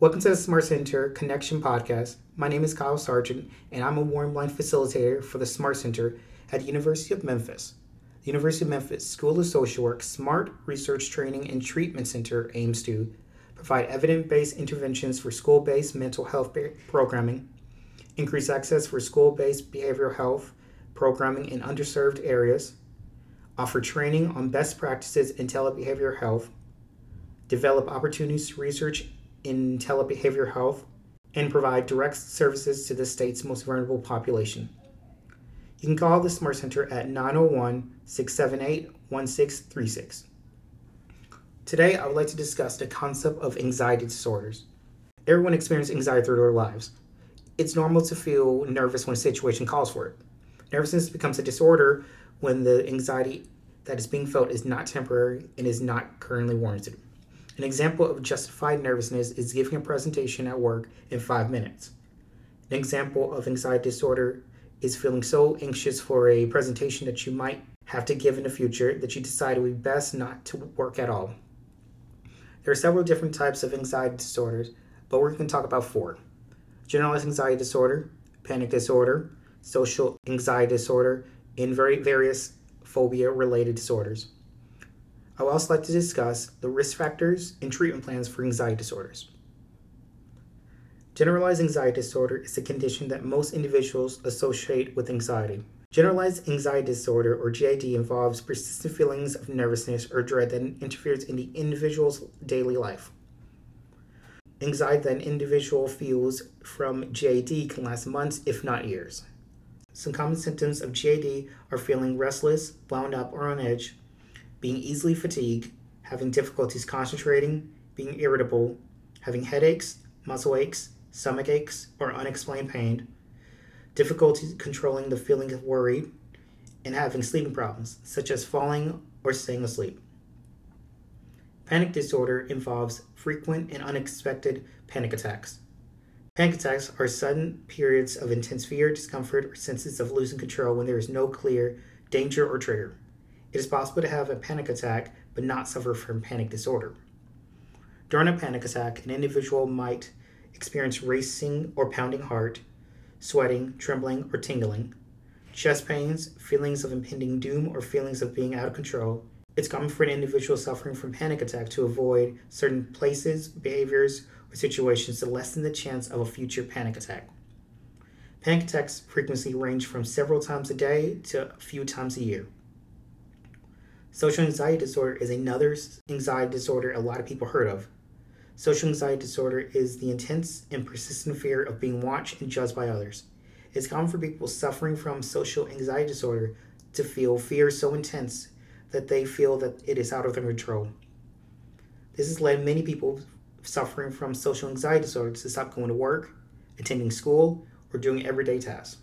Welcome to the Smart Center Connection Podcast. My name is Kyle Sargent, and I'm a warmline facilitator for the Smart Center at the University of Memphis. The University of Memphis School of Social Work Smart Research Training and Treatment Center aims to provide evidence based interventions for school based mental health programming, increase access for school based behavioral health programming in underserved areas, offer training on best practices in telebehavioral health, develop opportunities to research in telebehavioral health, and provide direct services to the state's most vulnerable population. You can call the Smart Center at 901 678 1636. Today, I would like to discuss the concept of anxiety disorders. Everyone experiences anxiety through their lives. It's normal to feel nervous when a situation calls for it. Nervousness becomes a disorder when the anxiety that is being felt is not temporary and is not currently warranted. An example of justified nervousness is giving a presentation at work in five minutes. An example of anxiety disorder is feeling so anxious for a presentation that you might have to give in the future that you decide it would be best not to work at all. There are several different types of anxiety disorders, but we're going to talk about four generalized anxiety disorder, panic disorder, social anxiety disorder, and very various phobia related disorders. I would also like to discuss the risk factors and treatment plans for anxiety disorders. Generalized anxiety disorder is a condition that most individuals associate with anxiety. Generalized anxiety disorder, or GAD, involves persistent feelings of nervousness or dread that interferes in the individual's daily life. Anxiety that an individual feels from GAD can last months, if not years. Some common symptoms of GAD are feeling restless, wound up, or on edge, being easily fatigued, having difficulties concentrating, being irritable, having headaches, muscle aches, stomach aches, or unexplained pain, difficulty controlling the feeling of worry, and having sleeping problems, such as falling or staying asleep. Panic disorder involves frequent and unexpected panic attacks. Panic attacks are sudden periods of intense fear, discomfort, or senses of losing control when there is no clear danger or trigger. It is possible to have a panic attack but not suffer from panic disorder. During a panic attack, an individual might experience racing or pounding heart, sweating, trembling, or tingling, chest pains, feelings of impending doom, or feelings of being out of control. It's common for an individual suffering from panic attack to avoid certain places, behaviors, or situations to lessen the chance of a future panic attack. Panic attacks frequency range from several times a day to a few times a year. Social anxiety disorder is another anxiety disorder a lot of people heard of. Social anxiety disorder is the intense and persistent fear of being watched and judged by others. It's common for people suffering from social anxiety disorder to feel fear so intense that they feel that it is out of their control. This has led many people suffering from social anxiety disorder to stop going to work, attending school, or doing everyday tasks.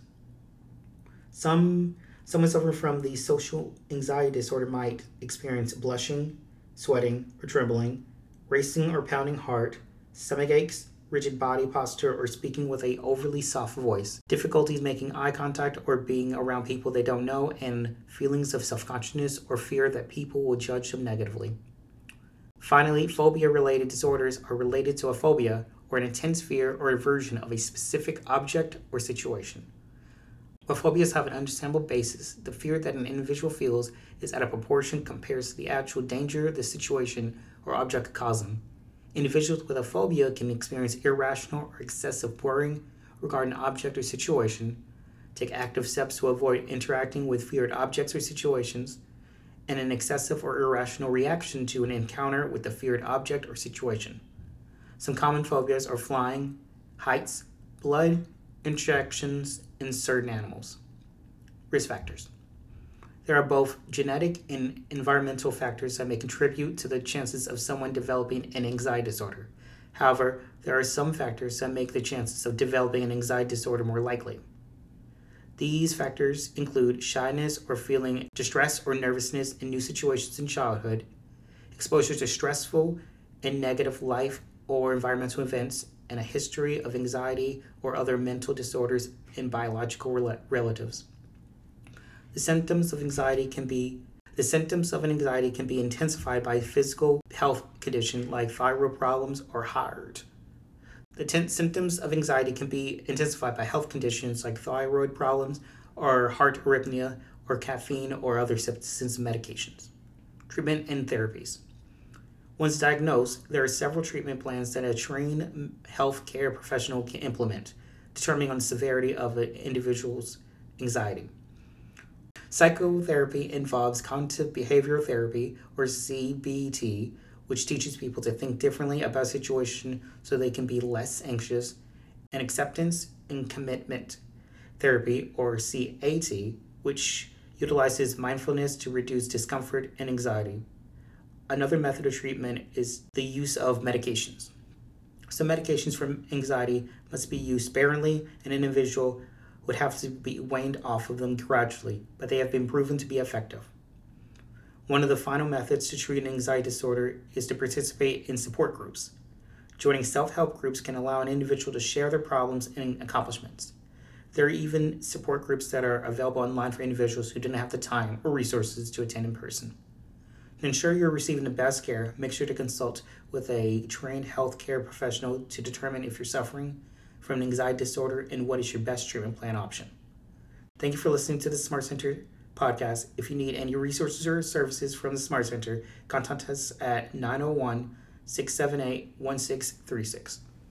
Some someone suffering from the social anxiety disorder might experience blushing, sweating, or trembling, racing or pounding heart, stomach aches, rigid body posture, or speaking with a overly soft voice, difficulties making eye contact or being around people they don't know, and feelings of self-consciousness or fear that people will judge them negatively. Finally, phobia related disorders are related to a phobia or an intense fear or aversion of a specific object or situation. While phobias have an understandable basis, the fear that an individual feels is out of proportion compared to the actual danger the situation or object could cause them. Individuals with a phobia can experience irrational or excessive worrying regarding an object or situation, take active steps to avoid interacting with feared objects or situations, and an excessive or irrational reaction to an encounter with the feared object or situation. Some common phobias are flying, heights, blood, injections in certain animals. Risk factors. There are both genetic and environmental factors that may contribute to the chances of someone developing an anxiety disorder. However, there are some factors that make the chances of developing an anxiety disorder more likely. These factors include shyness or feeling distress or nervousness in new situations in childhood, exposure to stressful and negative life or environmental events, and a history of anxiety or other mental disorders in biological rel- relatives. The symptoms of anxiety can be the symptoms of an anxiety can be intensified by physical health condition like thyroid problems or heart. The ten symptoms of anxiety can be intensified by health conditions like thyroid problems or heart arrhythmia or caffeine or other substance medications. Treatment and therapies. Once diagnosed, there are several treatment plans that a trained healthcare professional can implement, determining on the severity of an individual's anxiety. Psychotherapy involves cognitive behavioral therapy, or CBT, which teaches people to think differently about a situation so they can be less anxious, and acceptance and commitment therapy, or CAT, which utilizes mindfulness to reduce discomfort and anxiety. Another method of treatment is the use of medications. Some medications for anxiety must be used sparingly, and an individual would have to be weaned off of them gradually, but they have been proven to be effective. One of the final methods to treat an anxiety disorder is to participate in support groups. Joining self help groups can allow an individual to share their problems and accomplishments. There are even support groups that are available online for individuals who didn't have the time or resources to attend in person. Ensure you're receiving the best care, make sure to consult with a trained healthcare professional to determine if you're suffering from an anxiety disorder and what is your best treatment plan option. Thank you for listening to the Smart Center podcast. If you need any resources or services from the Smart Center, contact us at 901 678 1636.